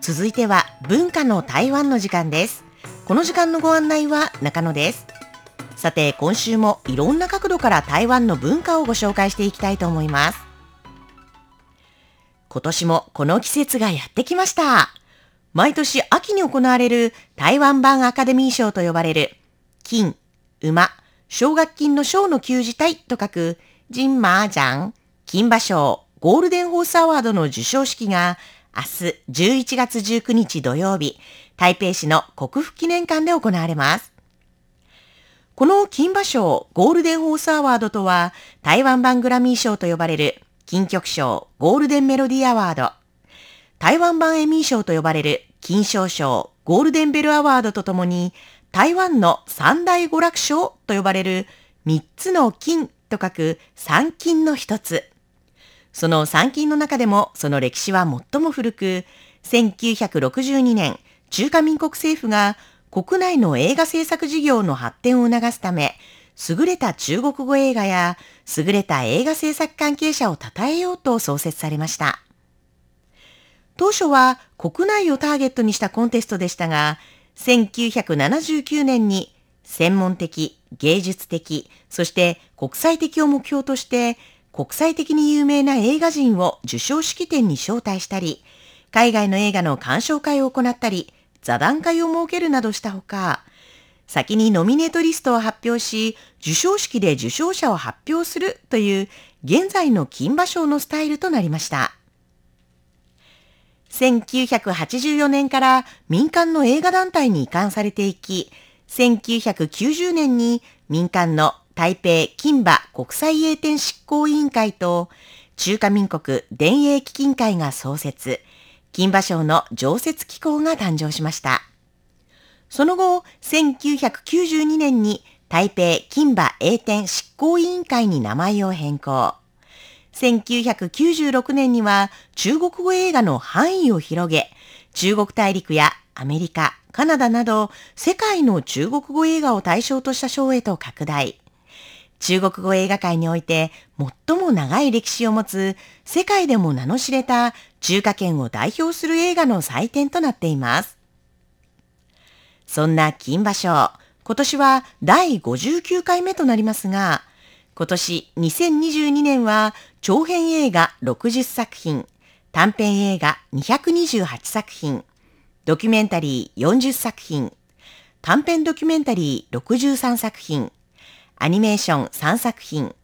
続いては文化の台湾の時間です。この時間のご案内は中野です。さて、今週もいろんな角度から台湾の文化をご紹介していきたいと思います。今年もこの季節がやってきました。毎年秋に行われる台湾版アカデミー賞と呼ばれる金、馬、奨学金の賞の旧字体と書く金馬奖、金馬賞、ゴールデンホースアワードの授賞式が明日11月19日土曜日、台北市の国府記念館で行われます。この金馬賞ゴールデンホースアワードとは台湾版グラミー賞と呼ばれる金曲賞ゴールデンメロディアワード、台湾版エミー賞と呼ばれる金賞賞ゴールデンベルアワードとともに台湾の三大娯楽賞と呼ばれる三つの金と書く三金の一つ。その三金の中でもその歴史は最も古く、1962年、中華民国政府が国内の映画制作事業の発展を促すため、優れた中国語映画や優れた映画制作関係者を称えようと創設されました。当初は国内をターゲットにしたコンテストでしたが、1979年に専門的、芸術的、そして国際的を目標として、国際的に有名な映画人を受賞式典に招待したり、海外の映画の鑑賞会を行ったり、座談会を設けるなどしたほか、先にノミネートリストを発表し、受賞式で受賞者を発表するという現在の金馬賞のスタイルとなりました。1984年から民間の映画団体に移管されていき、1990年に民間の台北金馬国際映展執行委員会と中華民国電影基金会が創設、金馬賞の常設機構が誕生しました。その後、1992年に台北金馬映展執行委員会に名前を変更。1996年には中国語映画の範囲を広げ、中国大陸やアメリカ、カナダなど世界の中国語映画を対象とした賞へと拡大。中国語映画界において最も長い歴史を持つ世界でも名の知れた中華圏を代表する映画の祭典となっています。そんな金馬賞、今年は第59回目となりますが、今年2022年は長編映画60作品、短編映画228作品、ドキュメンタリー40作品、短編ドキュメンタリー63作品、アニメーション3作品、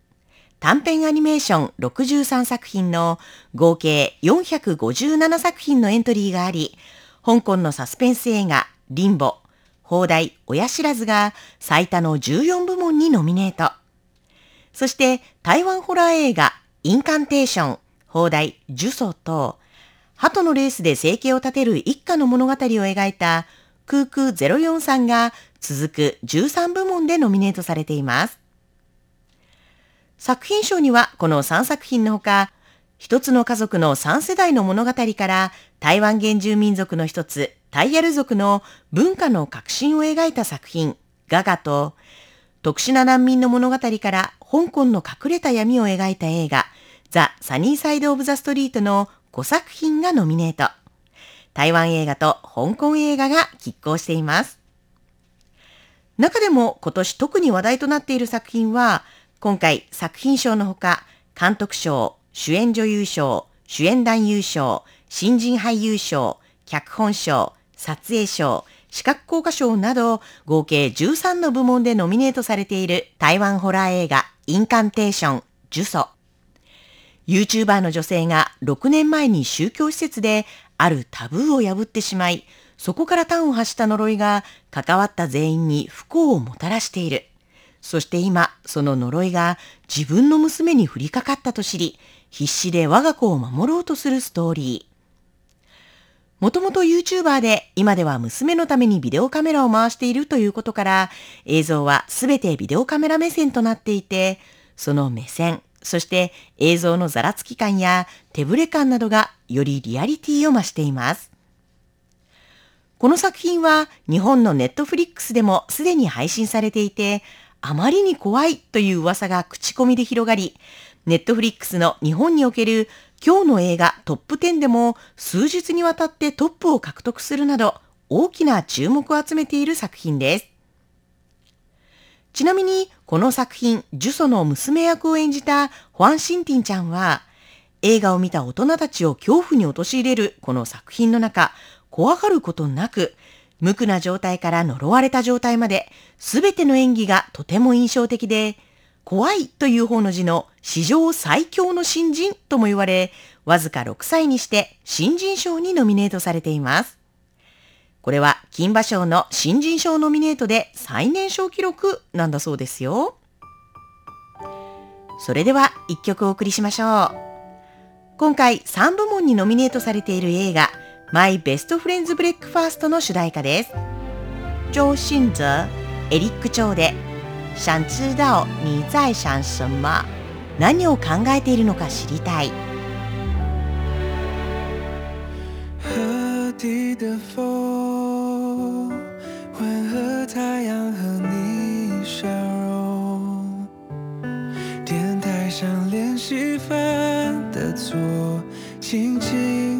短編アニメーション63作品の合計457作品のエントリーがあり、香港のサスペンス映画リンボ、放題親知らずが最多の14部門にノミネート。そして台湾ホラー映画インカンテーション、放題呪詛と、鳩のレースで生計を立てる一家の物語を描いた空空043が続く13部門でノミネートされています。作品賞にはこの3作品のほか、一つの家族の3世代の物語から台湾原住民族の一つ、タイヤル族の文化の革新を描いた作品、ガガと、特殊な難民の物語から香港の隠れた闇を描いた映画、ザ・サニーサイド・オブ・ザ・ストリートの5作品がノミネート。台湾映画と香港映画が拮抗しています。中でも今年特に話題となっている作品は、今回作品賞のほか、監督賞、主演女優賞、主演男優賞、新人俳優賞、脚本賞、撮影賞、視覚効果賞など合計13の部門でノミネートされている台湾ホラー映画インカンテーション、呪詛。YouTuber の女性が6年前に宗教施設であるタブーを破ってしまい、そこから端を発した呪いが関わった全員に不幸をもたらしている。そして今、その呪いが自分の娘に降りかかったと知り、必死で我が子を守ろうとするストーリー。もともと YouTuber で今では娘のためにビデオカメラを回しているということから映像はすべてビデオカメラ目線となっていてその目線、そして映像のざらつき感や手ぶれ感などがよりリアリティを増しています。この作品は日本のネットフリックスでもすでに配信されていてあまりに怖いという噂が口コミで広がりネットフリックスの日本における今日の映画トップ10でも数日にわたってトップを獲得するなど大きな注目を集めている作品です。ちなみにこの作品、ジュソの娘役を演じたホアン・シンティンちゃんは映画を見た大人たちを恐怖に陥れるこの作品の中、怖がることなく無垢な状態から呪われた状態まで全ての演技がとても印象的で怖いという方の字の史上最強の新人とも言われ、わずか6歳にして新人賞にノミネートされています。これは金馬賞の新人賞ノミネートで最年少記録なんだそうですよ。それでは一曲お送りしましょう。今回3部門にノミネートされている映画、マイベストフレンズブレックファーストの主題歌です。張信哲、エリック・チョウで想知道你在想什么？何を考えているのか知りたい。河底的风混合太阳和你笑容电台上练习犯的错轻轻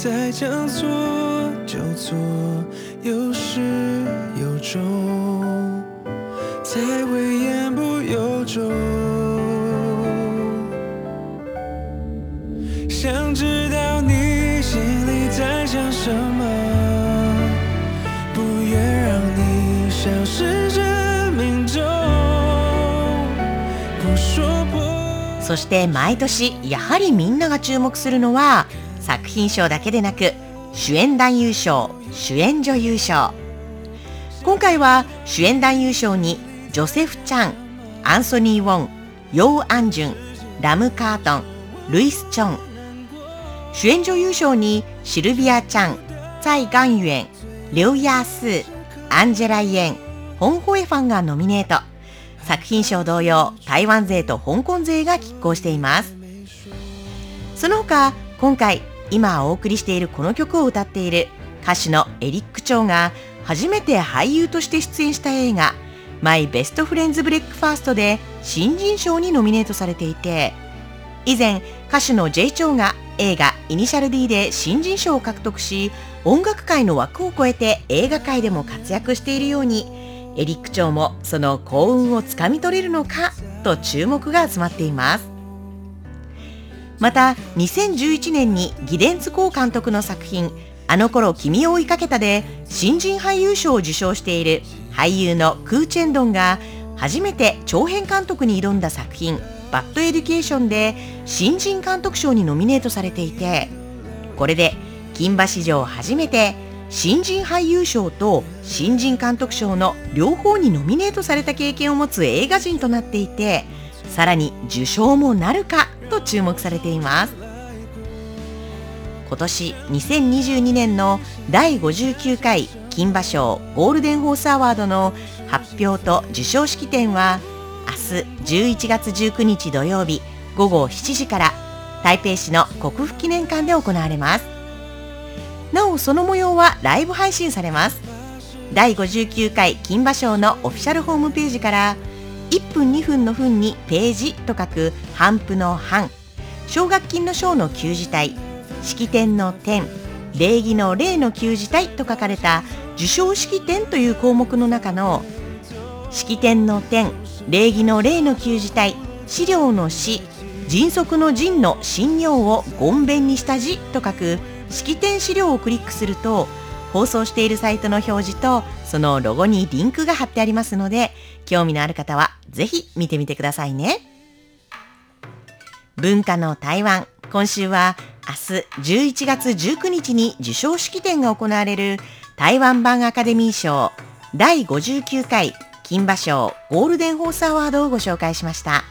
再将错就错，有始有终，才会言不由衷。想知道你心里在想什么。不愿让你消失生命中。不说不そして毎年やはりみんなが注目するのは作品賞だけでなく主演男優賞主演女優賞。今回は主演男優賞にジョセフ・チャンアンソニー・ウォンヨー・アンジュンラム・カートンルイス・チョン主演女優賞にシルビア・チャンツァイ・ガンユエンリュウ・ヤースーアンジェラ・イエンホン・ホエファンがノミネート作品賞同様台湾勢と香港勢が拮抗しています。その他今回今お送りしているこの曲を歌っている歌手のエリック・チョウが初めて俳優として出演した映画「 My Best Friend's Breakfast」で新人賞にノミネートされていて以前歌手の J チョウが映画「イニシャル D」で新人賞を獲得し音楽界の枠を超えて映画界でも活躍しているようにエリック・チョウもその幸運をつかみ取れるのかと注目が集まっています。また2011年にギデンズ・コー監督の作品あの頃君を追いかけたで新人俳優賞を受賞している俳優のクー・チェンドンが初めて長編監督に挑んだ作品 Bad Education で新人監督賞にノミネートされていてこれで金馬史上初めて新人俳優賞と新人監督賞の両方にノミネートされた経験を持つ映画人となっていてさらに受賞もなるかと注目されています。今年2022年の第59回金馬賞ゴールデンホースアワードの発表と授賞式典は明日11月19日土曜日午後7時から台北市の国府記念館で行われます。なおその模様はライブ配信されます。第59回金馬賞のオフィシャルホームページから1分2分の分にページと書く半布の半。奨学金の賞の旧字体。式典の点。礼儀の礼の旧字体と書かれた受賞式典という項目の中の。式典の点。礼儀の礼の旧字体。資料の詩。迅速の陣の信用をごんべんにした字と書く。式典資料をクリックすると放送しているサイトの表示とそのロゴにリンクが貼ってありますので興味のある方はぜひ見てみてくださいね。文化の台湾。今週は明日11月19日に授賞式典が行われる台湾版アカデミー賞。第59回金馬賞ゴールデンホースアワードをご紹介しました。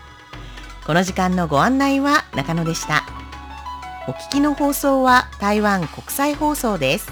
この時間のご案内は中野でした。お聞きの放送は台湾国際放送です。